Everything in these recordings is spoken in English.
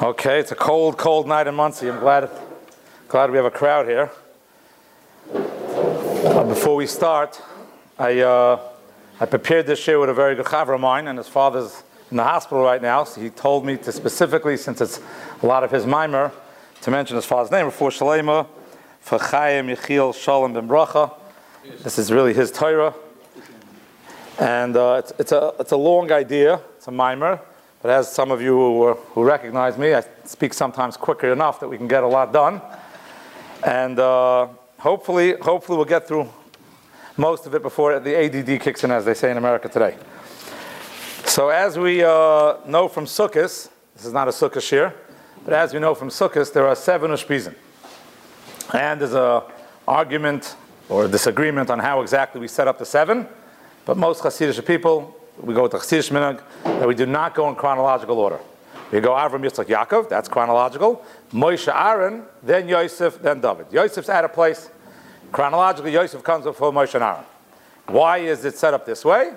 Okay, it's a cold, cold night in Monsey. I'm glad, glad we have a crowd here. Uh, before we start, I, uh, I prepared this year with a very good chaver of mine, and his father's in the hospital right now. So he told me to specifically, since it's a lot of his mimer, to mention his father's name before Shalema, for Chaim Yechiel Shalom Ben Bracha. This is really his Torah. And uh, it's, it's, a, it's a long idea, it's a mimer. But as some of you who, who recognize me, I speak sometimes quicker enough that we can get a lot done. And uh, hopefully, hopefully we'll get through most of it before the ADD kicks in, as they say in America today. So as we uh, know from Sukkot, this is not a Sukkot shir, but as we know from Sukkot, there are seven Ushpizin. And there's a argument or disagreement on how exactly we set up the seven, but most Hasidic people we go with the Chassidish Minhag, that we do not go in chronological order. We go Avram, Yitzchak, Yaakov, that's chronological. Moshe, Aaron, then Yosef, then David. Yosef's at a place. Chronologically, Yosef comes before Moshe and Aaron. Why is it set up this way?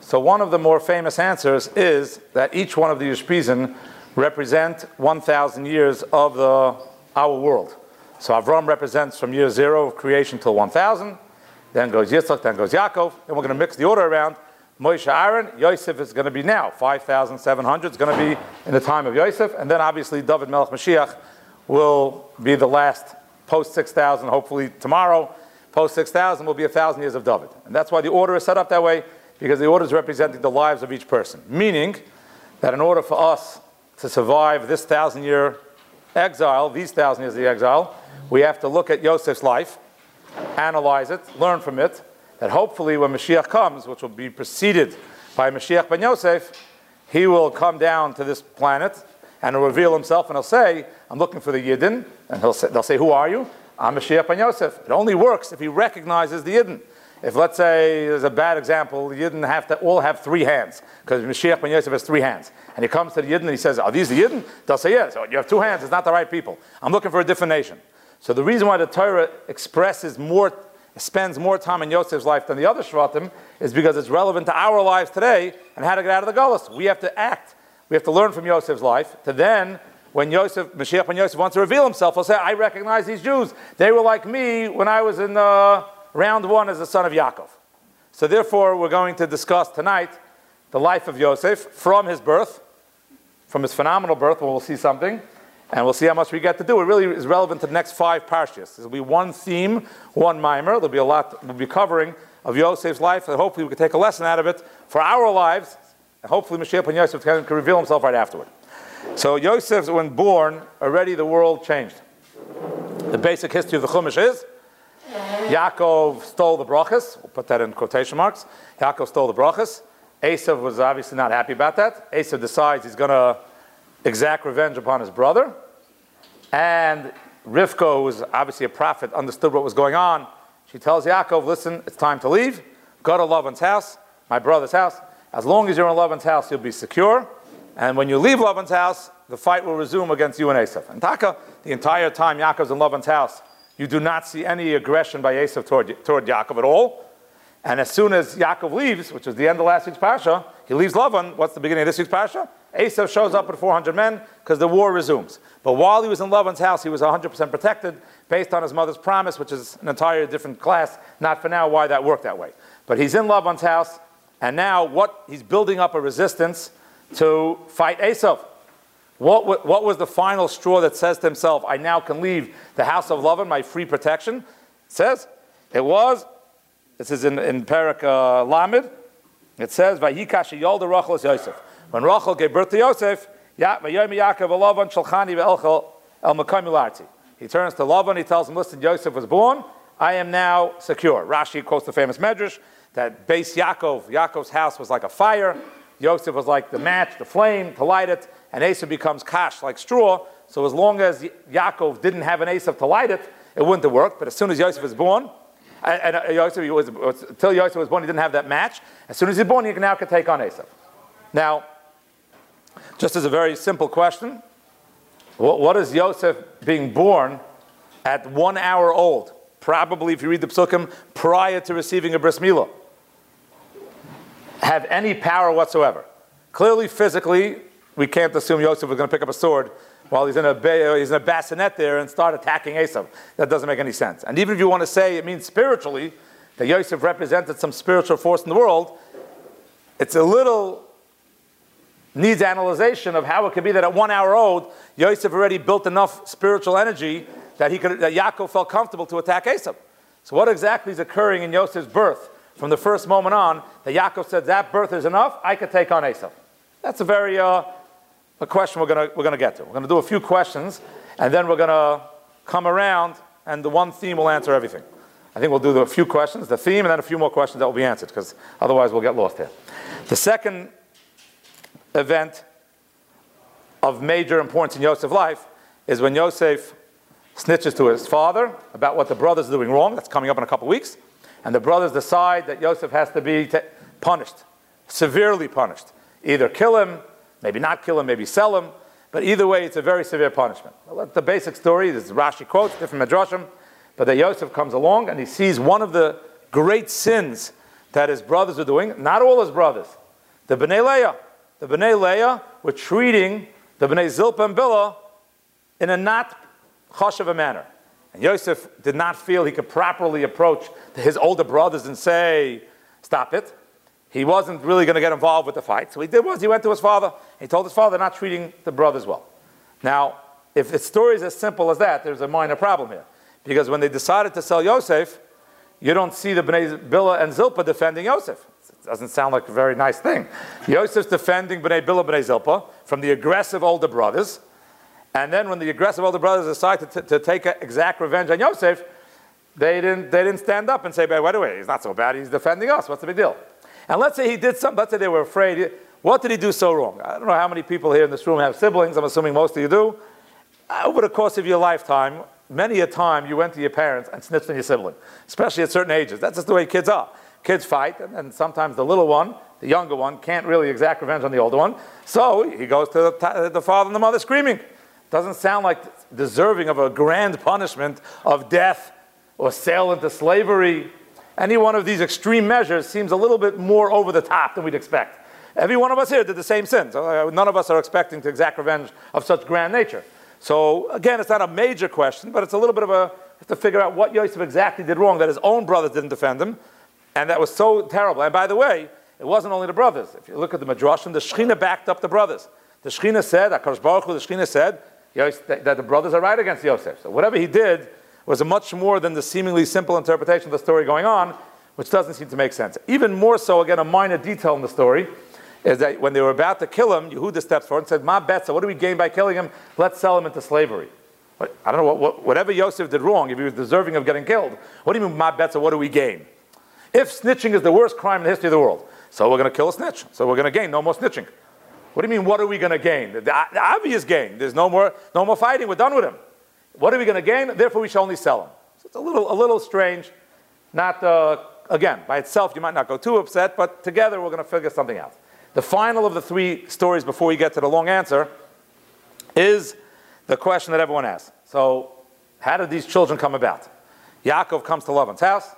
So one of the more famous answers is that each one of the Ushpizin represent 1,000 years of the, our world. So Avram represents from year zero of creation till 1,000. Then goes Yitzchak, then goes Yaakov. And we're going to mix the order around. Moshe Aaron, Yosef is going to be now, 5,700. is going to be in the time of Yosef. And then obviously David Melech Mashiach will be the last post 6,000, hopefully tomorrow. Post 6,000 will be a thousand years of David. And that's why the order is set up that way, because the order is representing the lives of each person. Meaning that in order for us to survive this thousand year exile, these thousand years of exile, we have to look at Yosef's life, analyze it, learn from it, that hopefully when Mashiach comes, which will be preceded by Mashiach ben Yosef, he will come down to this planet and will reveal himself and he'll say, I'm looking for the Yidden. And he'll say, they'll say, Who are you? I'm Mashiach ben Yosef. It only works if he recognizes the Yidden. If let's say there's a bad example, the Yidden have to all have three hands because Mashiach ben Yosef has three hands, and he comes to the Yidden and he says, "Are these the Yidden?" They'll say, "Yes." You have two hands. It's not the right people. I'm looking for a different nation. So the reason why the Torah expresses more spends more time in Yosef's life than the other Shvatim is because it's relevant to our lives today and how to get out of the Gullus. We have to act. We have to learn from Yosef's life to then, when Yosef, Mashiach and Yosef wants to reveal himself, he'll say, I recognize these Jews. They were like me when I was in uh, round one as the son of Yaakov. So therefore, we're going to discuss tonight the life of Yosef from his birth, from his phenomenal birth, where we'll see something, and we'll see how much we get to do. It really is relevant to the next five parshas. There'll be one theme, one mimer. There'll be a lot we'll be covering of Yosef's life, and hopefully we can take a lesson out of it for our lives. And hopefully Mashiach and Yosef can, can reveal himself right afterward. So Yosef, when born, already the world changed. The basic history of the Chumash is Yaakov stole the brachas. We'll put that in quotation marks. Yaakov stole the brachas. Esav was obviously not happy about that. Esav decides he's going to exact revenge upon his brother. And Rivka, who was obviously a prophet, understood what was going on. She tells Yaakov, listen, it's time to leave. Go to Lavan's house, my brother's house. As long as you're in Lavan's house, you'll be secure. And when you leave Lavan's house, the fight will resume against you and Esav. And Taka, the entire time Yaakov's in Lavan's house, you do not see any aggression by Esav toward, toward Yaakov at all. And as soon as Yaakov leaves, which is the end of last week's Pasha, he leaves Lavan. What's the beginning of this week's Pasha? Esav shows up with 400 men because the war resumes. But while he was in Lavan's house, he was 100% protected based on his mother's promise, which is an entirely different class. Not for now why that worked that way. But he's in Lavan's house, and now what he's building up a resistance to fight Esav. What, what was the final straw that says to himself, I now can leave the house of Lavan, my free protection? It says, it was, this is in, in Perak uh, Lamed, it says, Vayikash Yolda Yosef. When Rachel gave birth to Yosef, he turns to Lavan, he tells him, listen, Yosef was born, I am now secure. Rashi quotes the famous Medrash that base Yaakov, Yaakov's house was like a fire, Yosef was like the match, the flame to light it, and Esav becomes kash, like straw. So as long as Yaakov didn't have an Esav to light it, it wouldn't have worked. But as soon as Yosef was born, and uh, Yosef was, until Yosef was born, he didn't have that match. As soon as he's born, he now can take on Esav. Now, just as a very simple question, what, is Yosef being born at one hour old? Probably, if you read the psukim, prior to receiving a bris milah, have any power whatsoever. Clearly, physically, we can't assume Yosef was going to pick up a sword while he's in a, ba- uh, he's in a bassinet there and start attacking Esav. That doesn't make any sense. And even if you want to say it means spiritually, that Yosef represented some spiritual force in the world, it's a little needs analyzation of how it could be that at one hour old, Yosef already built enough spiritual energy that he could, that Yaakov felt comfortable to attack Esav. So what exactly is occurring in Yosef's birth from the first moment on that Yaakov said that birth is enough, I could take on Esav? That's a very uh, a question we're going we're gonna get to. We're going to do a few questions, and then we're going to come around, and the one theme will answer everything. I think we'll do a few questions, the theme, and then a few more questions that will be answered, because otherwise we'll get lost here. The second event of major importance in Yosef's life is when Yosef snitches to his father about what the brothers are doing wrong. That's coming up in a couple of weeks. And the brothers decide that Yosef has to be punished, severely punished. Either kill him, maybe not kill him, maybe sell him. But either way, it's a very severe punishment. The basic story, is Rashi quotes, different Midrashim, but that Yosef comes along and he sees one of the great sins that his brothers are doing, not all his brothers, the Bnei Leah. The Bnei Leah were treating the Bnei Zilpah and Bilhah in a not hush of a manner. And Yosef did not feel he could properly approach his older brothers and say, Stop it. He wasn't really going to get involved with the fight. So he did was he went to his father. He told his father not treating the brothers well. Now, if the story is as simple as that, there's a minor problem here. Because when they decided to sell Yosef, you don't see the Bnei Bilhah and Zilpah defending Yosef. Doesn't sound like a very nice thing. Yosef's defending Bnei Bilhah, Bnei Zilpah from the aggressive older brothers. And then when the aggressive older brothers decide to, to take exact revenge on Yosef, they didn't, they didn't stand up and say, wait a minute, he's not so bad, he's defending us. What's the big deal? And let's say he did something, let's say they were afraid. What did he do so wrong? I don't know how many people here in this room have siblings. I'm assuming most of you do. Over the course of your lifetime, many a time you went to your parents and snitched on your sibling, especially at certain ages. That's just the way kids are. Kids fight, and, and sometimes the little one, the younger one, can't really exact revenge on the older one. So he goes to the, the father and the mother screaming. Doesn't sound like deserving of a grand punishment of death or sale into slavery. Any one of these extreme measures seems a little bit more over the top than we'd expect. Every one of us here did the same sin. So uh, none of us are expecting to exact revenge of such grand nature. So again, it's not a major question, but it's a little bit of a to figure out what Yosef exactly did wrong that his own brothers didn't defend him, and that was so terrible. And by the way, it wasn't only the brothers. If you look at the Midrashim, the Shechina backed up the brothers. The Shechina said, Akash Baruch Hu, the Shechina said, that the brothers are right against Yosef. So whatever he did was much more than the seemingly simple interpretation of the story going on, which doesn't seem to make sense. Even more so, again, a minor detail in the story is that when they were about to kill him, Yehuda steps forward and said, Ma Betza, what do we gain by killing him? Let's sell him into slavery. I don't know, what, what, whatever Yosef did wrong, if he was deserving of getting killed, what do you mean, Ma Betza, what do we gain? If snitching is the worst crime in the history of the world, so we're going to kill a snitch. So we're going to gain no more snitching. What do you mean, what are we going to gain? The, the, obvious gain. There's no more, no more fighting. We're done with him. What are we going to gain? Therefore, we shall only sell him. So it's a little, a little strange. Not, uh, again, by itself, you might not go too upset, but together we're going to figure something out. The final of the three stories before we get to the long answer is the question that everyone asks. So, how did these children come about? Yaakov comes to Lavan's house,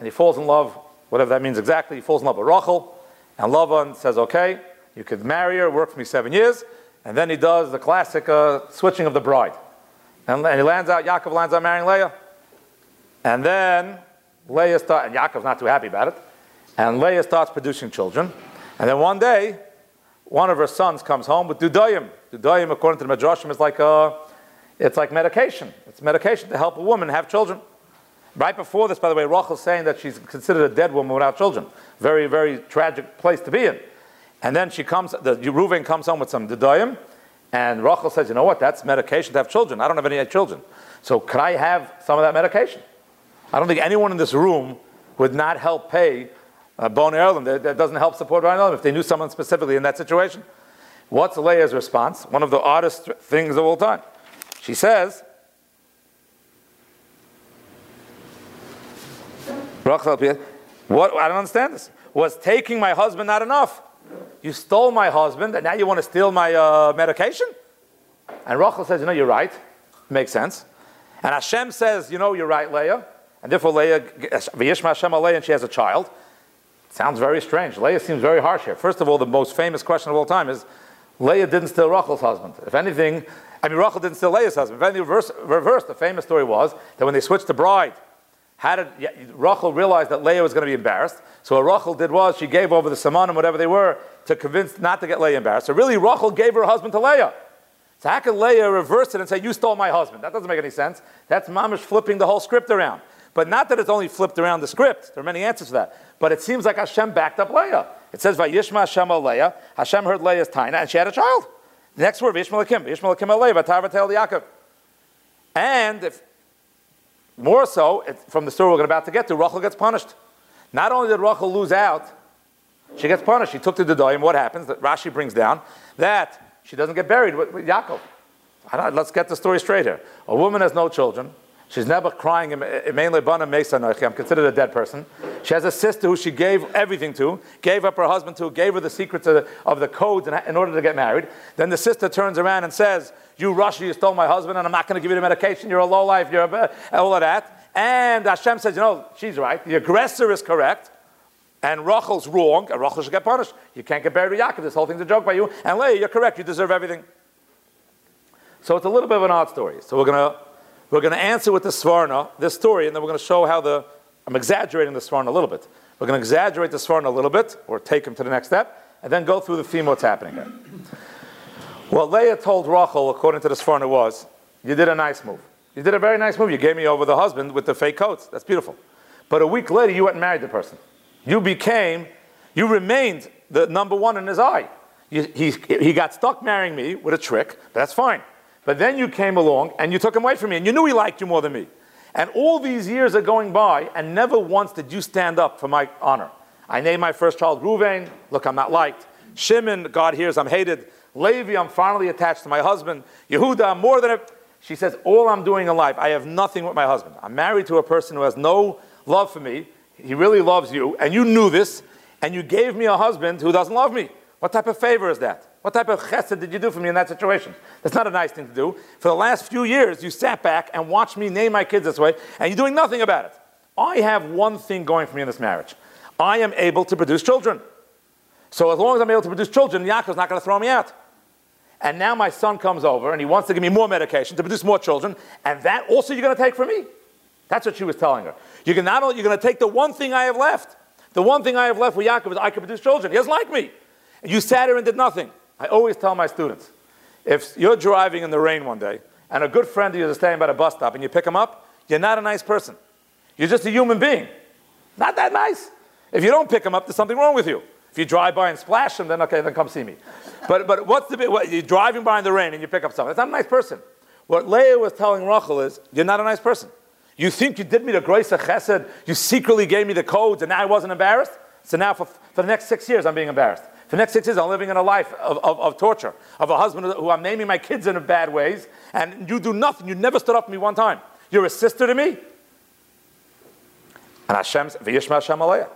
and he falls in love, whatever that means exactly, he falls in love with Rachel, and Lavan says, okay, you could marry her, work for me seven years, and then he does the classic uh, switching of the bride. And, and, he lands out, Yaakov lands out marrying Leah. And then Leah starts, and Yaakov's not too happy about it, and Leah starts producing children. And then one day, one of her sons comes home with Dudayim. Dudayim, according to the Midrashim, is like a, it's like medication. It's medication to help a woman have children. Right before this, by the way, Rachel's saying that she's considered a dead woman without children. Very, very tragic place to be in. And then she comes, the Reuven comes home with some Dudayim, and Rachel says, you know what, that's medication to have children. I don't have any children. So could I have some of that medication? I don't think anyone in this room would not help pay uh, a Bonei Olam. That, that doesn't help support Bonei Olam if they knew someone specifically in that situation. What's Leah's response? One of the oddest things of all time. She says, what, I don't understand this. Was taking my husband not enough? You stole my husband, and now you want to steal my uh, medication? And Rachel says, You know, you're right. Makes sense. And Hashem says, You know, you're right, Leah. And therefore, Leah, Hashem and she has a child. Sounds very strange. Leah seems very harsh here. First of all, the most famous question of all time is, Leah didn't steal Rachel's husband. If anything, I mean, Rachel didn't steal Leah's husband. If anything, reverse, reverse, the famous story was that when they switched the bride, how did yeah, Rachel realize that Leah was going to be embarrassed? So what Rachel did was she gave over the Samanim, whatever they were, to convince not to get Leah embarrassed. So really, Rachel gave her husband to Leah. So how can Leah reverse it and say, You stole my husband? That doesn't make any sense. That's mamish flipping the whole script around. But not that it's only flipped around the script. There are many answers to that. But it seems like Hashem backed up Leah. It says, Vayishma Hashem Leah. Hashem heard Leah's taina, and she had a child. The next word, Vishma Lakim. Vishma Lakim Leah, Yaakov. And if, more so, from the story we're about to get to, Rachel gets punished. Not only did Rachel lose out, she gets punished. She took to the Doim. What happens? That Rashi brings down that she doesn't get buried with, with Yaakov. Let's get the story straight here. A woman has no children. She's never crying. Mainly I'm considered a dead person. She has a sister who she gave everything to, gave up her husband to, gave her the secrets of the, of the codes in, in order to get married. Then the sister turns around and says, "You Russia, you stole my husband, and I'm not going to give you the medication. You're a low life. You're a, all of that." And Hashem says, "You know, she's right. The aggressor is correct." And Rachel's wrong, and Rachel should get punished. You can't get buried with Yaakov. This whole thing's a joke by you. And Leah, you're correct. You deserve everything. So it's a little bit of an odd story. So we're going to we're going to answer with the Sforno, this story, and then we're going to show how the, I'm exaggerating the Sforno a little bit. We're going to exaggerate the Sforno a little bit, or take him to the next step, and then go through the theme what's happening here. What Leah told Rachel, according to the Sforno, was, you did a nice move. You did a very nice move. You gave me over the husband with the fake coats. That's beautiful. But a week later, you went and married the person. You became, you remained the number one in his eye. You, he, he got stuck marrying me with a trick, that's fine. But then you came along and you took him away from me, and you knew he liked you more than me. And all these years are going by, and never once did you stand up for my honor. I named my first child Ruvain. Look, I'm not liked. Shimon, God hears I'm hated. Levi, I'm finally attached to my husband. Yehuda, I'm more than a. She says, All I'm doing in life, I have nothing with my husband. I'm married to a person who has no love for me, he really loves you, and you knew this, and you gave me a husband who doesn't love me. What type of favor is that? What type of chesed did you do for me in that situation? That's not a nice thing to do. For the last few years, you sat back and watched me name my kids this way, and you're doing nothing about it. I have one thing going for me in this marriage. I am able to produce children. So as long as I'm able to produce children, Yaakov's not going to throw me out. And now my son comes over and he wants to give me more medication to produce more children, and that also you're going to take from me. That's what she was telling her. You can not only you're going to take the one thing I have left. The one thing I have left with Yaakov is I can produce children. He doesn't like me. And you sat here and did nothing. I always tell my students, if you're driving in the rain one day and a good friend of yours is standing by the bus stop and you pick him up, you're not a nice person. You're just a human being. Not that nice. If you don't pick him up, there's something wrong with you. If you drive by and splash him, then okay, then come see me. But, but what's the bit? What, you're driving by in the rain and you pick up someone. That's not a nice person. What Leah was telling Rachel is, you're not a nice person. You think you did me the grace of chesed, you secretly gave me the codes, and now I wasn't embarrassed? So now for, for the next six years, I'm being embarrassed. For the next six years, I'm living in a life of, of, of, torture, of a husband who I'm naming my kids in bad ways, and you do nothing. You never stood up for me one time. You're a sister to me. And Hashem, V'yishma Hashem Aleah.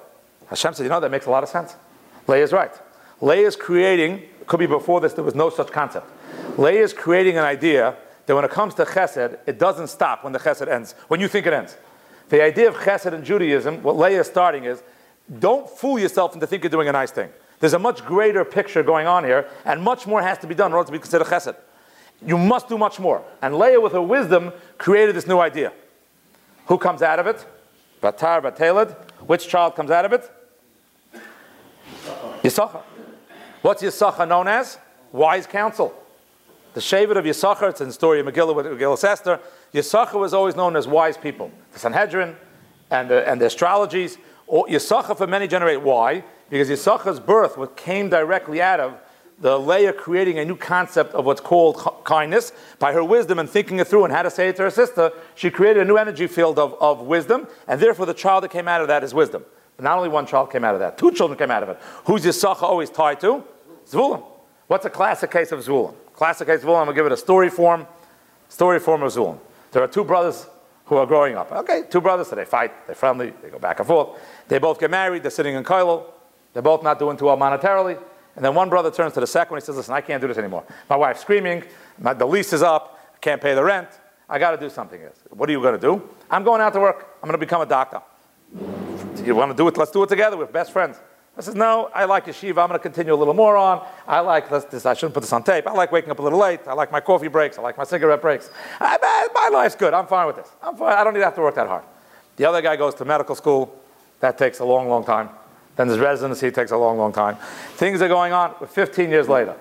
Hashem said, you know, that makes a lot of sense. Leah is right. Leah is creating, could be before this, there was no such concept. Leah is creating an idea that when it comes to chesed, it doesn't stop when the chesed ends, when you think it ends. The idea of chesed in Judaism, what Leah is starting is, don't fool yourself into thinking you're doing a nice thing. There's a much greater picture going on here, and much more has to be done in order to be considered chesed. You must do much more. And Leah, with her wisdom, created this new idea. Who comes out of it? Batar, Bateled. Which child comes out of it? Yisachar. What's Yisachar known as? Wise counsel. The Shevet of Yisachar, it's in the story of Megillah with Megillah Esther. Yisachar was always known as wise people. The Sanhedrin and the, and the astrologies. Yisachar for many generate. Why? Because Yisachar's birth came directly out of the Leah creating a new concept of what's called kindness. By her wisdom and thinking it through and how to say it to her sister, she created a new energy field of, of wisdom, and therefore the child that came out of that is wisdom. But not only one child came out of that, two children came out of it. Who's Yisachar always tied to? Zvulun. What's a classic case of Zvulun? Classic case of Zvulun, I'm going to give it a story form. Story form of Zvulun. There are two brothers who are growing up. Okay, two brothers, so they fight, they're friendly, they go back and forth. They both get married, they're sitting in Kollel, they're both not doing too well monetarily. And then one brother turns to the second one, he says, Listen, I can't do this anymore. My wife's screaming, my, the lease is up, I can't pay the rent, I got to do something. Else. What are you going to do? I'm going out to work, I'm going to become a doctor. You want to do it? Let's do it together, we're best friends. I says, no, I like yeshiva. I'm going to continue a little more on. I like this. I shouldn't put this on tape. I like waking up a little late. I like my coffee breaks. I like my cigarette breaks. I, my life's good. I'm fine with this. I'm fine. I don't need to have to work that hard. The other guy goes to medical school. That takes a long, long time. Then his residency takes a long, long time. Things are going on 15 years later.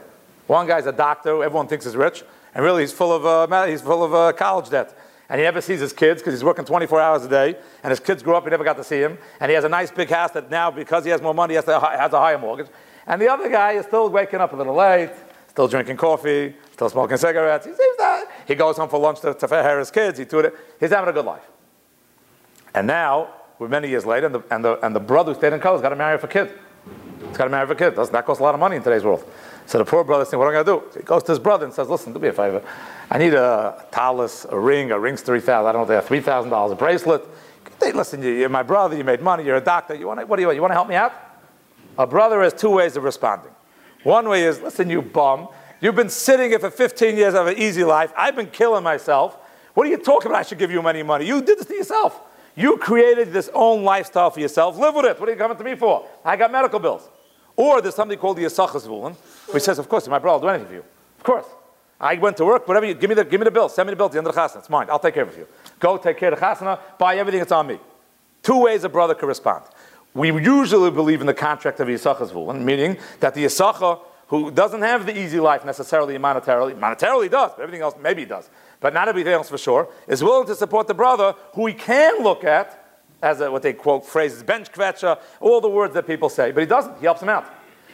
One guy's a doctor. Everyone thinks he's rich. And really, he's full of, uh, he's full of uh, college debt and he never sees his kids because he's working 24 hours a day, and his kids grew up, he never got to see him, and he has a nice big house that now, because he has more money, he has, to, has a higher mortgage. And the other guy is still waking up a little late, still drinking coffee, still smoking cigarettes. He seems that he goes home for lunch to, to his kids. He it. He's having a good life. And now, many years later, and the, and the, and the brother who stayed in college got to marry for a kid. He's got to marry for a kid. That costs a lot of money in today's world. So the poor brother says, "What am I going to do?" So he goes to his brother and says, "Listen, do me a favor. I need a talus, a ring. A ring's three thousand. I don't know if they have three thousand dollars. A bracelet. They, listen, you're my brother. You made money. You're a doctor. You want to, what do you want? You want to help me out?" A brother has two ways of responding. One way is, "Listen, you bum. You've been sitting here for 15 years of an easy life. I've been killing myself. What are you talking about? I should give you any money. You did this to yourself. You created this own lifestyle for yourself. Live with it. What are you coming to me for? I got medical bills." Or there's something called the Yisachar Zvulun, which says, of course, my brother, I'll do anything for you. Of course. I went to work, whatever you, give me the, give me the bill, send me the bill at the end of the chasana, it's mine, I'll take care of you. Go take care of the chasana, buy everything that's on me. Two ways a brother can respond. We usually believe in the contract of Yisachar Zvulun, meaning that the Yisacha, who doesn't have the easy life necessarily monetarily, monetarily does, but everything else maybe does, but not everything else for sure, is willing to support the brother who he can look at as a, what they quote phrases, bench kvetcha, all the words that people say, but he doesn't. He helps him out.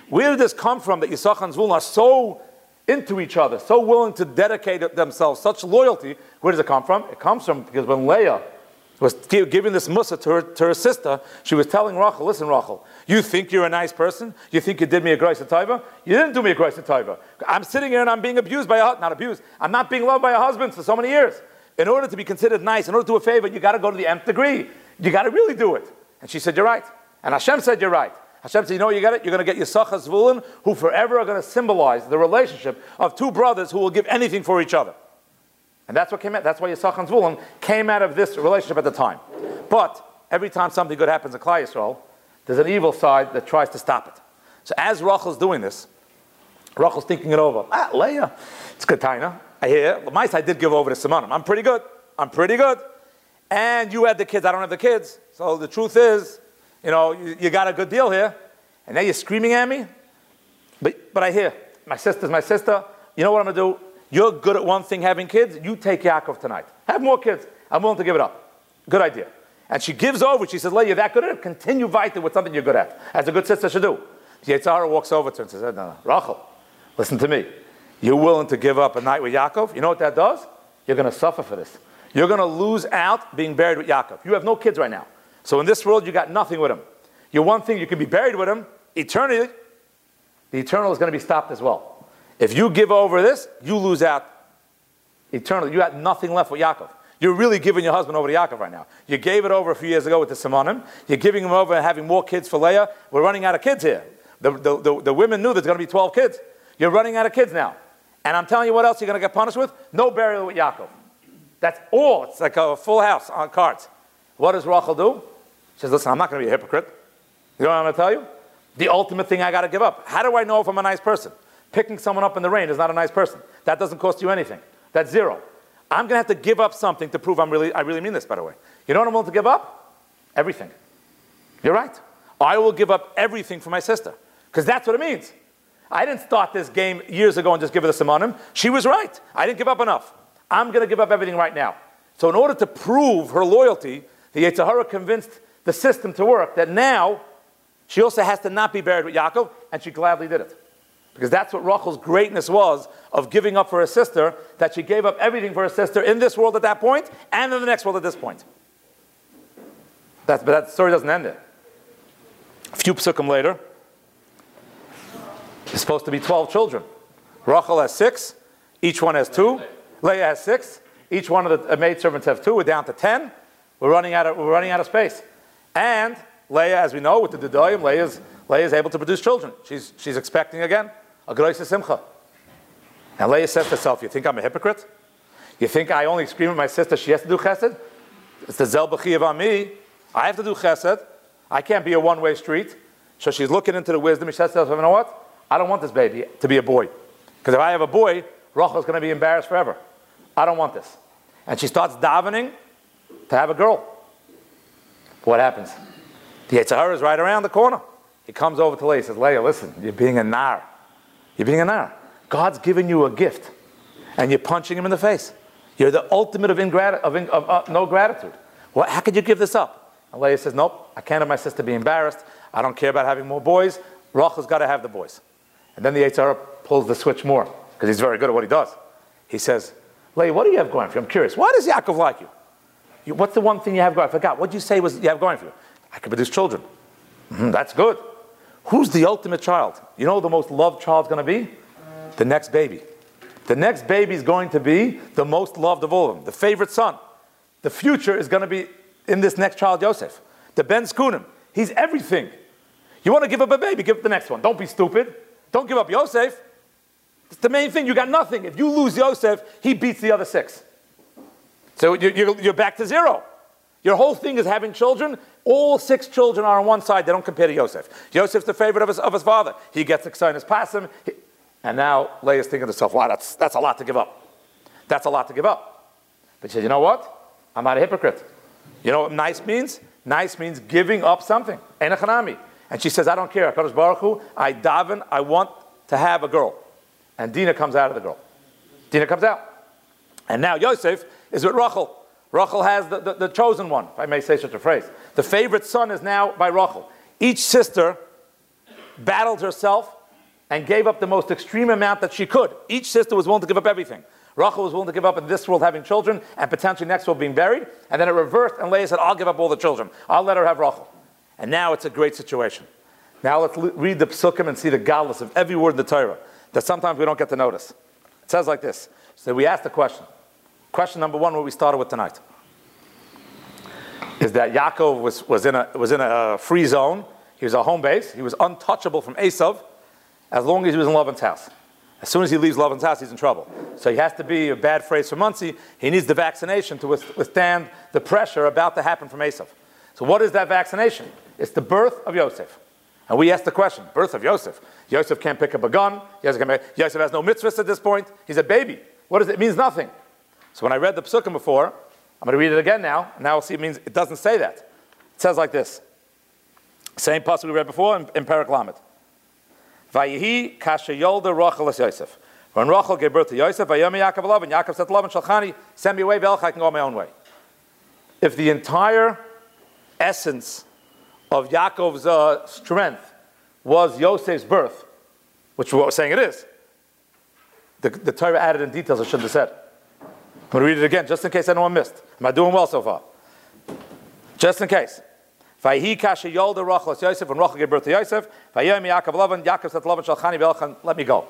Where did this come from that Yisachar and Zvulun are so into each other, so willing to dedicate themselves, such loyalty? Where does it come from? It comes from because when Leah was giving this mussar to her, to her sister, she was telling Rachel, listen, Rachel, you think you're a nice person? You think you did me a grace taiva? You didn't do me a grace taiva. I'm sitting here and I'm being abused by a, not abused, I'm not being loved by a husband for so many years. In order to be considered nice, in order to do a favor, you got to go to the nth degree. You got to really do it. And she said, You're right. And Hashem said, You're right. Hashem said, You know you got it? You're going to get Yisachar Zvulun, who forever are going to symbolize the relationship of two brothers who will give anything for each other. And that's what came out. That's why Yisachar and Zvulun came out of this relationship at the time. But every time something good happens in Klal Yisrael, there's an evil side that tries to stop it. So as Rachel's doing this, Rachel's thinking it over. Ah, Leah, it's good time, I hear. My side did give over to Simonim. I'm pretty good. I'm pretty good and you had the kids, I don't have the kids. So the truth is, you know, you, you got a good deal here, and now you're screaming at me. But, but I hear, my sister's my sister. You know what I'm going to do? You're good at one thing, having kids. You take Yaakov tonight. Have more kids. I'm willing to give it up. Good idea. And she gives over. She says, "Lay, you're that good at it. Continue fighting with something you're good at, as a good sister should do." Yetzer Hara walks over to her and says, "No, no, Rachel, listen to me. You're willing to give up a night with Yaakov. You know what that does? You're going to suffer for this. You're going to lose out being buried with Yaakov. You have no kids right now. So in this world, you got nothing with him. You're one thing, you can be buried with him. Eternity, the eternal is going to be stopped as well. If you give over this, you lose out eternally. You got nothing left with Yaakov. You're really giving your husband over to Yaakov right now. You gave it over a few years ago with the Simonim. You're giving him over and having more kids for Leah. We're running out of kids here. The, the, the, the women knew there's going to be 12 kids. You're running out of kids now. And I'm telling you what else you're going to get punished with? No burial with Yaakov. That's all. It's like a full house on cards. What does Rachel do? She says, listen, I'm not going to be a hypocrite. You know what I'm going to tell you? The ultimate thing I got to give up. How do I know if I'm a nice person? Picking someone up in the rain is not a nice person. That doesn't cost you anything. That's zero. I'm going to have to give up something to prove I'm really, I really mean this, by the way. You know what I'm willing to give up? Everything. You're right. I will give up everything for my sister. Because that's what it means. I didn't start this game years ago and just give her the simonim. She was right. I didn't give up enough. I'm going to give up everything right now. So, in order to prove her loyalty, the Yetzer Hara convinced the system to work that now she also has to not be buried with Yaakov, and she gladly did it. Because that's what Rachel's greatness was of giving up for her sister, that she gave up everything for her sister in this world at that point and in the next world at this point. That's, but that story doesn't end there. A few psukim later, there's supposed to be 12 children. Rachel has six, each one has two. Leah has six. Each one of the uh, maidservants have two. We're down to ten. We're running out of, we're running out of space. And Leah, as we know, with the Dudayim, Leah Leah is able to produce children. She's, she's expecting again a Grace Simcha. And Leah says to herself, You think I'm a hypocrite? You think I only scream at my sister, she has to do chesed? It's the Zel on me. I have to do chesed. I can't be a one way street. So she's looking into the wisdom. She says to herself, you know what? I don't want this baby to be a boy. Because if I have a boy, Rachel's going to be embarrassed forever. I don't want this. And she starts davening to have a girl. What happens? The Yetzer Hara is right around the corner. He comes over to Leah. He says, Leah, listen, you're being a nar. You're being a nar. God's given you a gift, and you're punching him in the face. You're the ultimate of, ingrat- of, in- of uh, no gratitude. Well, how could you give this up? And Leah says, Nope, I can't have my sister be embarrassed. I don't care about having more boys. Rachel's got to have the boys. And then the Yetzer pulls the switch more because he's very good at what he does. He says, Leah, what do you have going for you? I'm curious. Why does Yaakov like you? you what's the one thing you have going? I forgot. What did you say was you have going for you? I can produce children. Mhm, that's good. Who's the ultimate child? You know the most loved child's going to be? The next baby. The next baby is going to be the most loved of all of them, the favorite son. The future is going to be in this next child, Yosef. The Ben Zekunim. He's everything. You want to give up a baby, give up the next one. Don't be stupid. Don't give up Yosef. It's the main thing. You got nothing. If you lose Yosef, he beats the other six. So you're back to zero. Your whole thing is having children. All six children are on one side. They don't compare to Yosef. Yosef's the favorite of his, of his father. He gets excited as Passim. He- And now Leah's thinking to herself, wow, that's, that's a lot to give up. That's a lot to give up. But she said, you know what? I'm not a hypocrite. You know what nice means? Nice means giving up something. Enochanami. And she says, I don't care. Baruch Hu, I daven, I want to have a girl. And Dina comes out of the girl. Dina comes out. And now Yosef is with Rachel. Rachel has the, the, the chosen one, if I may say such a phrase. The favorite son is now by Rachel. Each sister battled herself and gave up the most extreme amount that she could. Each sister was willing to give up everything. Rachel was willing to give up in this world having children and potentially next world being buried. And then it reversed, and Leah said, I'll give up all the children. I'll let her have Rachel. And now it's a great situation. Now let's read the psukim and see the godless of every word in the Torah that sometimes we don't get to notice. It says like this. So we ask the question. Question number one, what we started with tonight, is that Yaakov was, was, in a, was in a uh, free zone. He was a home base. He was untouchable from Esav as long as he was in Lavan's house. As soon as he leaves Lavan's house, he's in trouble. So he has to be a bad phrase for Monsey. He needs the vaccination to withstand the pressure about to happen from Esav. So what is that vaccination? It's the birth of Yosef. And we ask the question, birth of Yosef. Yosef can't pick up a gun. Yosef, Yosef has no mitzvahs at this point. He's a baby. What does it? It means nothing. So when I read the psukim before, I'm going to read it again now. And now we'll see it means it doesn't say that. It says like this. Same passage we read before in, in Parak Lamed. Vayihi kasha yolda Rachel es Yosef. When Rachel gave birth to Yosef, Vayom Yaakov and Yaakov said to Lavan, Shalchani, send me away, Velch, I can go my own way. If the entire essence of Yaakov's uh, strength was Yosef's birth, which we're saying it is, the, the Torah added in details I shouldn't have said. I'm going to read it again, just in case anyone missed. Am I doing well so far? Just in case. Vayhi kasha yolda Rachel Yosef, when Rachel gave birth to Yosef, Vayom Yaakov Lavan, Yaakov said Lavan, Shalchani Belchan, let me go.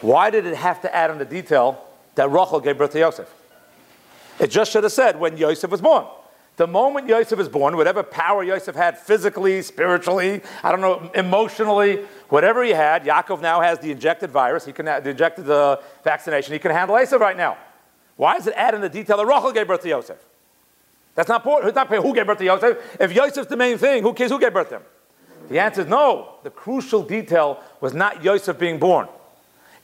Why did it have to add in the detail that Rachel gave birth to Yosef? It just should have said when Yosef was born. The moment Yosef is born, whatever power Yosef had physically, spiritually, I don't know, emotionally, whatever he had, Yaakov now has the injected virus. He can the injected the vaccination. He can handle Esav right now. Why is it add in the detail that Rachel gave birth to Yosef? That's not important. It's not who gave birth to Yosef. If Yosef's the main thing, who cares who gave birth to him? The answer is no. The crucial detail was not Yosef being born.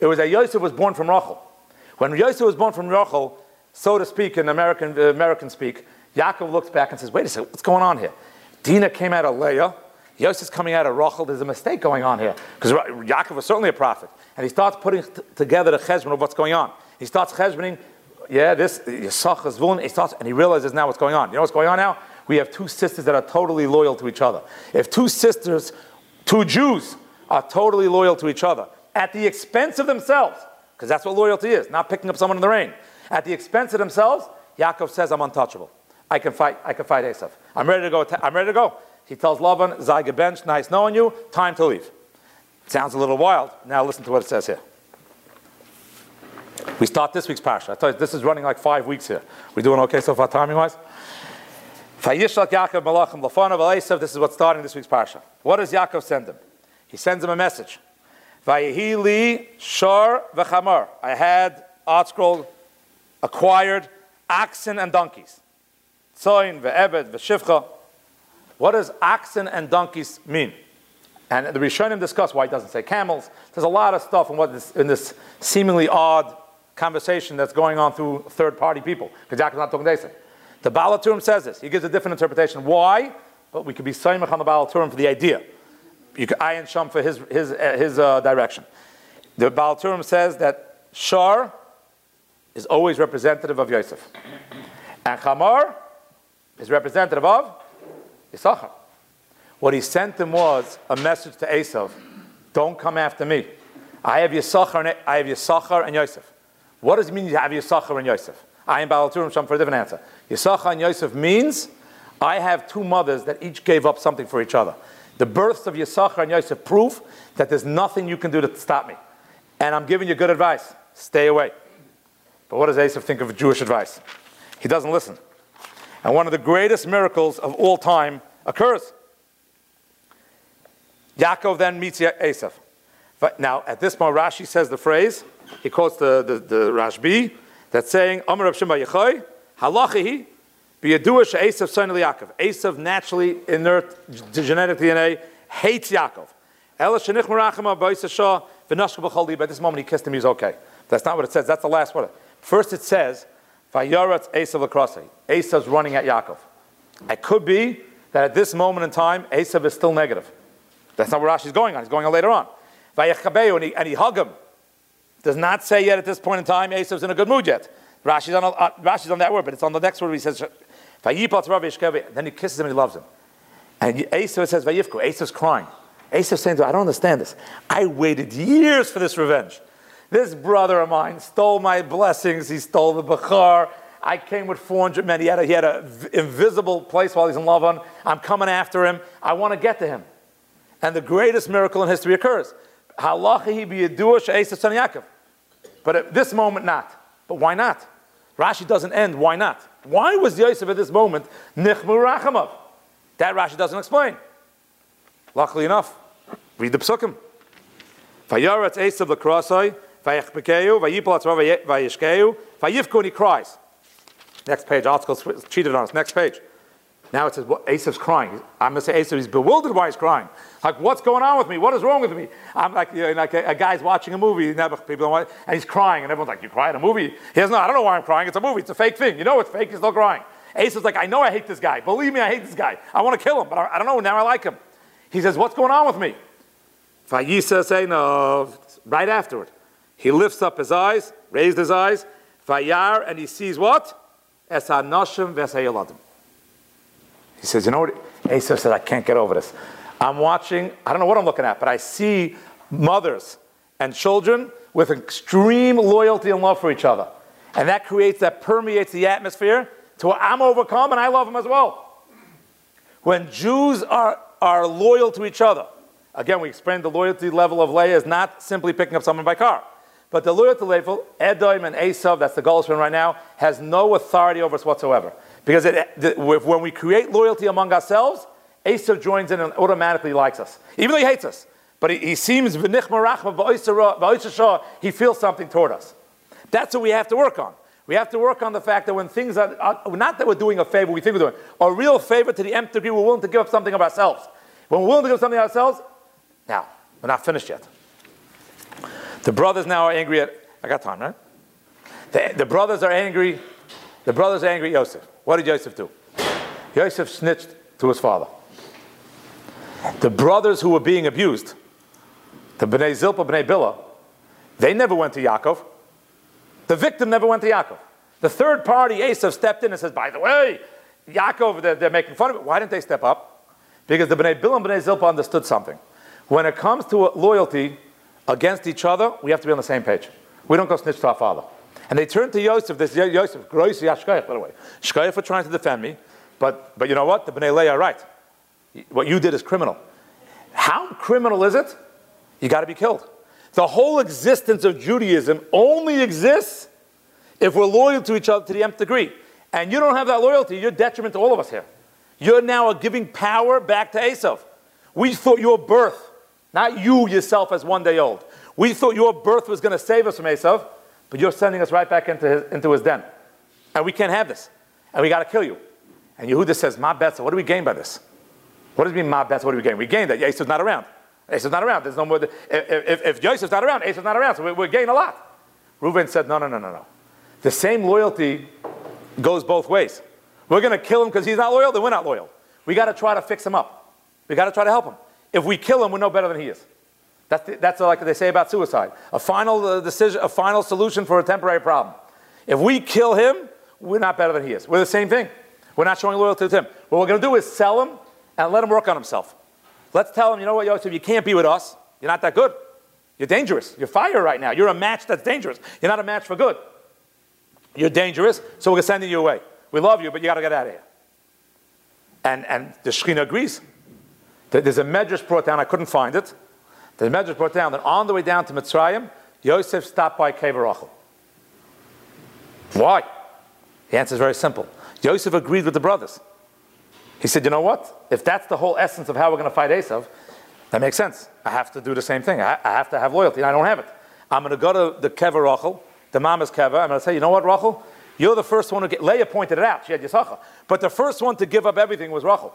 It was that Yosef was born from Rachel. When Yosef was born from Rachel, so to speak, in American, uh, American speak, Yaakov looks back and says, wait a second, what's going on here? Dina came out of Leah. Yosef's coming out of Rachel. There's a mistake going on here. Because Yaakov was certainly a prophet. And he starts putting t- together the cheshbon of what's going on. He starts cheshboning, yeah, this, Yisach Zvulun, he and he realizes now what's going on. You know what's going on now? We have two sisters that are totally loyal to each other. If two sisters, two Jews, are totally loyal to each other, at the expense of themselves, because that's what loyalty is, not picking up someone in the rain. At the expense of themselves, Yaakov says, I'm untouchable. I can fight, I can fight Esav. I'm ready to go. I'm ready to go. He tells Lavan, Zyga bench, nice knowing you, time to leave. Sounds a little wild. Now listen to what it says here. We start this week's parsha. I tell you, this is running like five weeks here. We're doing okay so far, timing wise? Vayishlach Yaakov Malachim Lafanav Esav. This is what's starting this week's parsha. What does Yaakov send him? He sends him a message. I had ArtScroll acquired oxen and donkeys. What does oxen and donkeys mean? And the Rishonim discuss why he doesn't say camels. There's a lot of stuff in, what this, in this seemingly odd conversation that's going on through third party people. Because Yaakov's not talking to. The Baal HaTurim says this. He gives a different interpretation. Why? But we could be Saimach on the Baal HaTurim for the idea. You could Ayin Sham for his, his, uh, his uh, direction. The Baal HaTurim says that Shar is always representative of Yosef. And Chamar is representative of Yisachar. What he sent them was a message to Esav don't come after me. I have Yisachar and, I have Yisachar and Yosef. What does it mean you have Yisachar and Yosef? I am Baal HaTurim Sham for a different answer. Yisachar and Yosef means I have two mothers that each gave up something for each other. The births of Yisachar and Yosef prove that there's nothing you can do to stop me. And I'm giving you good advice. Stay away. But what does Esav think of Jewish advice? He doesn't listen. And one of the greatest miracles of all time occurs. Yaakov then meets Esav. Now, at this point, Rashi says the phrase, he quotes the, the, the Rashbi, that's saying, Amar Rav Shimba Yechoy, halachihi, biyadua she'esav son Yaakov. Esav, naturally inert genetic DNA, hates Yaakov. Ela shenich merachim ha'bayis ha'shah, v'nashka b'chol By this moment, he kissed him, he's okay. That's not what it says. That's the last word. First it says, Vayaratz Esav Lakrasi. Esav's running at Yaakov. It could be that at this moment in time, Esav is still negative. That's not where Rashi's going on. He's going on later on. Vayachkabeyu, and he, and he hug him. Does not say yet at this point in time, Esav's in a good mood yet. Rashi's on, uh, Rashi's on that word, but it's on the next word he says, then he kisses him and he loves him. And Esav says, Vayifku. Esav's crying. Esav's saying I don't understand this. I waited years for this revenge. This brother of mine stole my blessings. He stole the Bachar. I came with 400 men. He had, a, an invisible place while he's in Lavan. I'm coming after him. I want to get to him. And the greatest miracle in history occurs. But at this moment, not. But why not? Rashi doesn't end. Why not? Why was Yosef at this moment nichmu rachamov? That Rashi doesn't explain. Luckily enough, read the psukim. Vayaretz Esav l'krasai Vayachbekeu, Vayipol Atzva, Vayishkeu, Vayifku, and he cries. Next page, article cheated on us. Next page. Now it says, well, Esav's crying. I'm going to say Esav, he's bewildered why he's crying. Like, what's going on with me? What is wrong with me? I'm like, you know, like a, a, guy's watching a movie, people and he's crying, and everyone's like, you cry a movie? He says, no, I don't know why I'm crying. It's a movie. It's a fake thing. You know it's fake. He's still crying. Esav's like, I know I hate this guy. Believe me, I hate this guy. I want to kill him, but I, I don't know. Now I like him. He says, what's going on with me? Vayisa say no, right afterward. He lifts up his eyes, raised his eyes, Vayar, and he sees what? He says, you know what? Esav said, I can't get over this. I'm watching, I don't know what I'm looking at, but I see mothers and children with extreme loyalty and love for each other. And that creates, that permeates the atmosphere to where I'm overcome and I love them as well. When Jews are, are loyal to each other, again, we explained the loyalty level of Leah is not simply picking up someone by car. But the loyalty level, Edom and Esav, that's the Goldspin right now, has no authority over us whatsoever. Because it, the, when we create loyalty among ourselves, Esav joins in and automatically likes us, even though he hates us. But he, he seems he feels something toward us. That's what we have to work on. We have to work on the fact that when things are, are not that we're doing a favor, we think we're doing a real favor to the nth degree, we're willing to give up something of ourselves. When we're willing to give up something of ourselves, now we're not finished yet. The brothers now are angry at, I got time, right? The, the brothers are angry. The brothers angry at Yosef. What did Yosef do? Yosef snitched to his father. The brothers who were being abused, the Bnei Zilpah, Bnei Bilhah, they never went to Yaakov. The victim never went to Yaakov. The third party, Esav, stepped in and says, by the way, Yaakov, they're, they're making fun of it. Why didn't they step up? Because the Bnei Bilhah and Bnei Zilpah understood something. When it comes to loyalty, against each other, we have to be on the same page. We don't go snitch to our father. And they turned to Yosef, this Yosef, Groisi Yashkayach, by the way. Shkayach for trying to defend me, but, but you know what? The Bnei Leah are right. What you did is criminal. How criminal is it? You got to be killed. The whole existence of Judaism only exists if we're loyal to each other to the nth degree. And you don't have that loyalty, you're detriment to all of us here. You're now giving power back to Esav. We thought your birth not you yourself as one day old. We thought your birth was going to save us from Esav, but you're sending us right back into his, into his den. And we can't have this. And we got to kill you. And Yehuda says, Ma Betza, what do we gain by this? What does it mean, Ma Betza, what do we gain? We gain that Esav's not around. Esav's not around. There's no more. If, if, if Yosef's not around, Esav's not around. So we're, we're gaining a lot. Reuben said, no, no, no, no, no. The same loyalty goes both ways. We're going to kill him because he's not loyal, then we're not loyal. We got to try to fix him up. We got to try to help him. If we kill him, we're no better than he is. That's, the, that's like they say about suicide. A final uh, decision, a final solution for a temporary problem. If we kill him, we're not better than he is. We're the same thing. We're not showing loyalty to him. What we're going to do is sell him and let him work on himself. Let's tell him, you know what, Yosef, you can't be with us. You're not that good. You're dangerous. You're fire right now. You're a match that's dangerous. You're not a match for good. You're dangerous, so we're sending you away. We love you, but you got to get out of here. And, and the Shekhinah agrees. There's a medrash brought down, I couldn't find it. The medrash brought down that on the way down to Mitzrayim, Yosef stopped by Kever Rachel. Why? The answer is very simple. Yosef agreed with the brothers. He said, you know what? If that's the whole essence of how we're going to fight Esav, that makes sense. I have to do the same thing. I, I have to have loyalty, and I don't have it. I'm going to go to the Kever Rachel, the mama's Kever. I'm going to say, you know what, Rachel? You're the first one to get, Leah pointed it out. She had Yisachar. But the first one to give up everything was Rachel.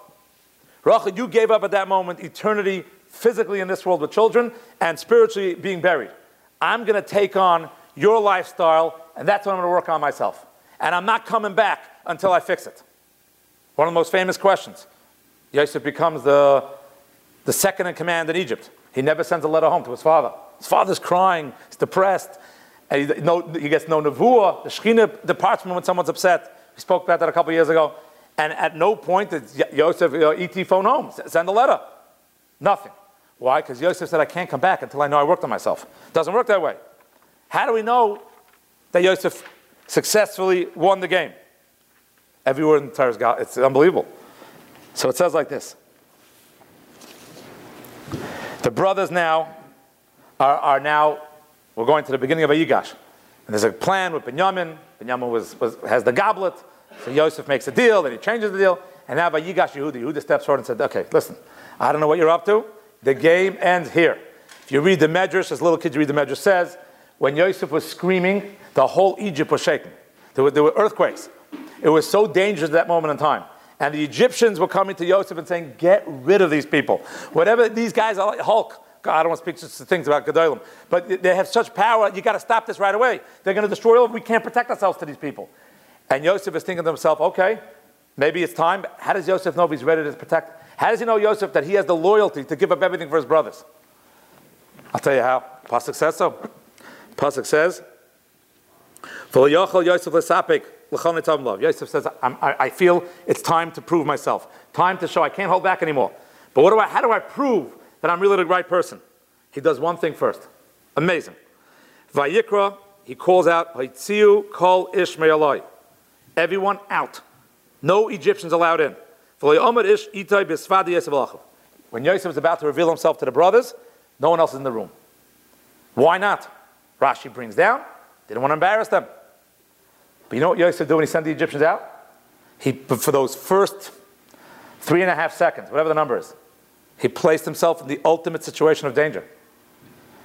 Rachel, you gave up at that moment eternity physically in this world with children and spiritually being buried. I'm going to take on your lifestyle, and that's what I'm going to work on myself. And I'm not coming back until I fix it. One of the most famous questions. Yosef becomes the, the second in command in Egypt. He never sends a letter home to his father. His father's crying, he's depressed, and he, no, he gets no nevuah. The Shekhinah departs from when someone's upset. We spoke about that a couple years ago. And at no point did Yosef uh, you know, ET phone home, send a letter. Nothing. Why? Because Yosef said, I can't come back until I know I worked on myself. Doesn't work that way. How do we know that Yosef successfully won the game? Every word in the Torah is God. It's unbelievable. So it says like this. The brothers now are, are now, we're going to the beginning of Vayigash. And there's a plan with Binyamin. Binyamin was, was, has the goblet. So Yosef makes a deal, then he changes the deal. And now Vayigash Yehuda, Yehuda steps forward and said, okay, listen, I don't know what you're up to. The game ends here. If you read the Medrash, as little kids read the Medrash says, when Yosef was screaming, the whole Egypt was shaken. There were, there were earthquakes. It was so dangerous at that moment in time. And the Egyptians were coming to Yosef and saying, Get rid of these people. Whatever these guys are like, Hulk. God, I don't want to speak just things about Gedolim, but they have such power, you got to stop this right away. They're going to destroy all, of we can't protect ourselves to these people. And Yosef is thinking to himself, okay, maybe it's time. How does Yosef know if he's ready to protect? How does he know Yosef that he has the loyalty to give up everything for his brothers? I'll tell you how. Pasuk says so. Pasuk says, Yosef Yosef says, I, I feel it's time to prove myself. Time to show I can't hold back anymore. But what do I, how do I prove that I'm really the right person? He does one thing first. Amazing. Vayikra, he calls out, Haitziu kol Ishmaelai. Everyone out. No Egyptians allowed in. When Yosef is about to reveal himself to the brothers, no one else is in the room. Why not? Rashi brings down, didn't want to embarrass them. But you know what Yosef did when he sent the Egyptians out? He, for those first three and a half seconds, whatever the number is, he placed himself in the ultimate situation of danger.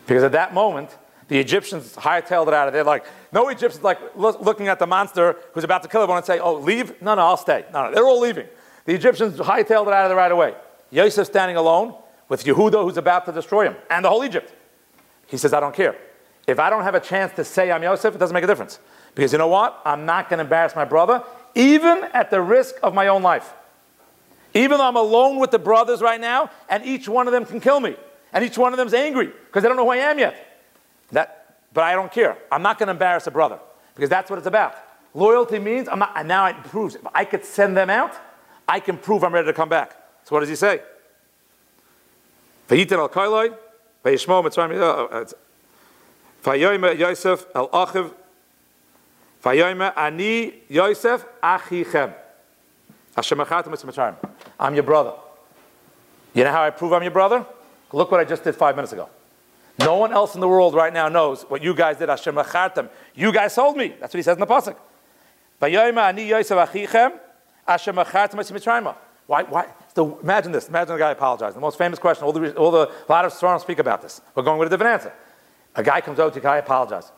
Because at that moment, the Egyptians hightailed it out of there. Like, no Egyptians like looking at the monster who's about to kill everyone and say, oh, leave? No, no, I'll stay. No, no, they're all leaving. The Egyptians hightailed it out of there right away. Yosef standing alone with Yehuda who's about to destroy him and the whole Egypt. He says, I don't care. If I don't have a chance to say I'm Yosef, it doesn't make a difference. Because you know what? I'm not going to embarrass my brother, even at the risk of my own life. Even though I'm alone with the brothers right now, and each one of them can kill me, and each one of them's angry because they don't know who I am yet. That, but I don't care. I'm not going to embarrass a brother because that's what it's about. Loyalty means I'm not, and now it proves if I could send them out, I can prove I'm ready to come back. So what does he say? Vayitin al kailoi, vayishmo mitzrayim. Uh, uh, Vayoyme Yosef el achiv Vayoyme ani Yosef achichem. I'm your brother. You know how I prove I'm your brother? Look what I just did five minutes ago. No one else in the world right now knows what you guys did. Hashem You guys sold me. That's what he says in the pasuk. Vayoyme ani Yosef achichem. Why? Why? So imagine this. Imagine the guy apologizing. The most famous question. All the, all the a lot of Swarms speak about this. We're going with a different answer. A guy comes over to the guy, apologizes.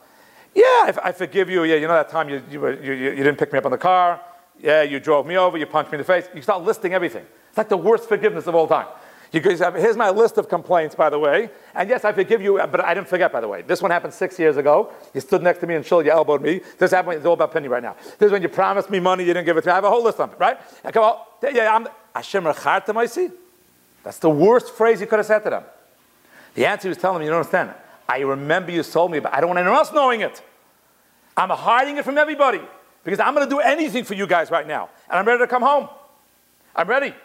Yeah, I, I, forgive you. Yeah, you know that time you, you, you, you, didn't pick me up in the car. Yeah, you drove me over. You punched me in the face. You start listing everything. It's like the worst forgiveness of all time. You guys have, here's my list of complaints, by the way. And yes, I forgive you, but I didn't forget, by the way. This one happened six years ago. You stood next to me and shul, you elbowed me. This happened, it's all about penny right now. This is when you promised me money, you didn't give it to me. I have a whole list of them, right? I come out, yeah, I'm, Hashem see. That's the worst phrase you could have said to them. The answer was telling them, you don't understand. I remember you told me, but I don't want anyone else knowing it. I'm hiding it from everybody because I'm going to do anything for you guys right now. And I'm ready to come home. I'm ready.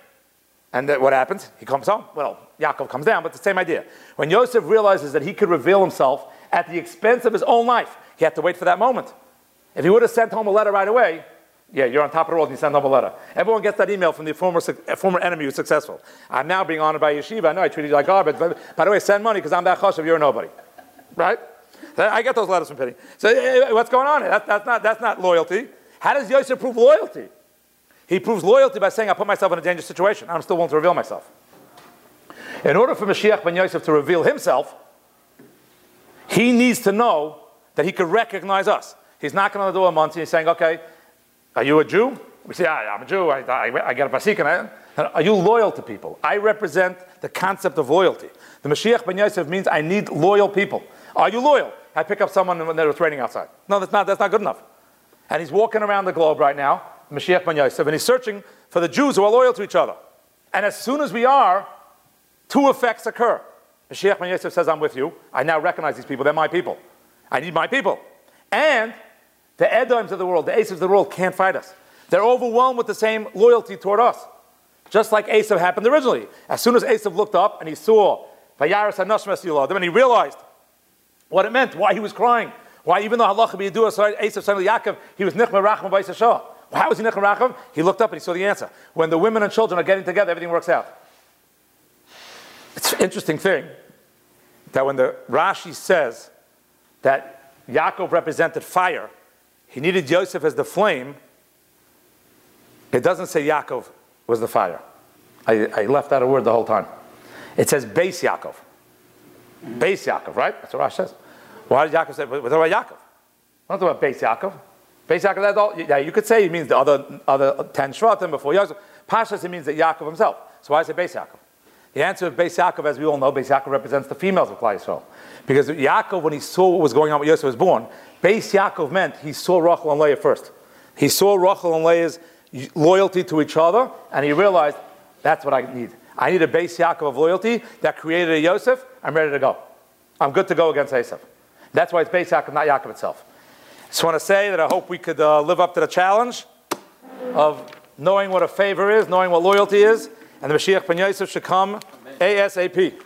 And what happens? He comes home. Well, Yaakov comes down, but the same idea. When Yosef realizes that he could reveal himself at the expense of his own life, he had to wait for that moment. If he would have sent home a letter right away, yeah, you're on top of the world and you send home a letter. Everyone gets that email from the former, former enemy who's successful. I'm now being honored by yeshiva. I know I treated you like garbage, but by the way, send money because I'm that choshev, you're nobody. Right? I get those letters from Penny. So eh, eh, what's going on? That, that's, not, that's not loyalty. How does Yosef prove loyalty? He proves loyalty by saying, I put myself in a dangerous situation. I'm still willing to reveal myself. In order for Mashiach ben Yosef to reveal himself, he needs to know that he could recognize us. He's not going to do a month. He's saying, okay, are you a Jew? We say, yeah, I'm a Jew. I, I, I get a basik. And I are you loyal to people? I represent the concept of loyalty. The Mashiach ben Yosef means I need loyal people. Are you loyal? I pick up someone when it's raining outside. No, that's not, that's not good enough. And he's walking around the globe right now Mashiach ben Yosef, and he's searching for the Jews who are loyal to each other. And as soon as we are, two effects occur. Mashiach ben Yosef says, I'm with you. I now recognize these people. They're my people. I need my people. And the Edoms of the world, the Aces of the world can't fight us. They're overwhelmed with the same loyalty toward us. Just like Esav happened originally. As soon as Esav looked up and he saw Vayaris Hanoshmas then he realized what it meant, why he was crying. Why even though be do Esav son of Yaakov, he was Nichma Rachma Baisashah. How was he Racham? He looked up and he saw the answer. When the women and children are getting together, everything works out. It's an interesting thing that when the Rashi says that Yaakov represented fire, he needed Yosef as the flame, it doesn't say Yaakov was the fire. I, I left out a word the whole time. It says Beis Yaakov. Beis Yaakov, right? That's what Rashi says. Why did Yaakov say, what about Yaakov? Not about Beis Yaakov. That's all. Yeah, you could say it means the other other ten shvatim before Yosef. Pashas it means that Yaakov himself. So why is it Beis Yaakov? The answer of Beis Yaakov, as we all know, Beis Yaakov represents the females of Klal Yisrael. Because Yaakov, when he saw what was going on when Yosef was born, Beis Yaakov meant he saw Rachel and Leah first. He saw Rachel and Leah's loyalty to each other, and he realized that's what I need. I need a Beis Yaakov of loyalty that created a Yosef. I'm ready to go. I'm good to go against Esav. That's why it's Beis Yaakov, not Yaakov itself. Just want to say that I hope we could uh, live up to the challenge of knowing what a favor is, knowing what loyalty is, and the Mashiach Ben Yosef should come ASAP.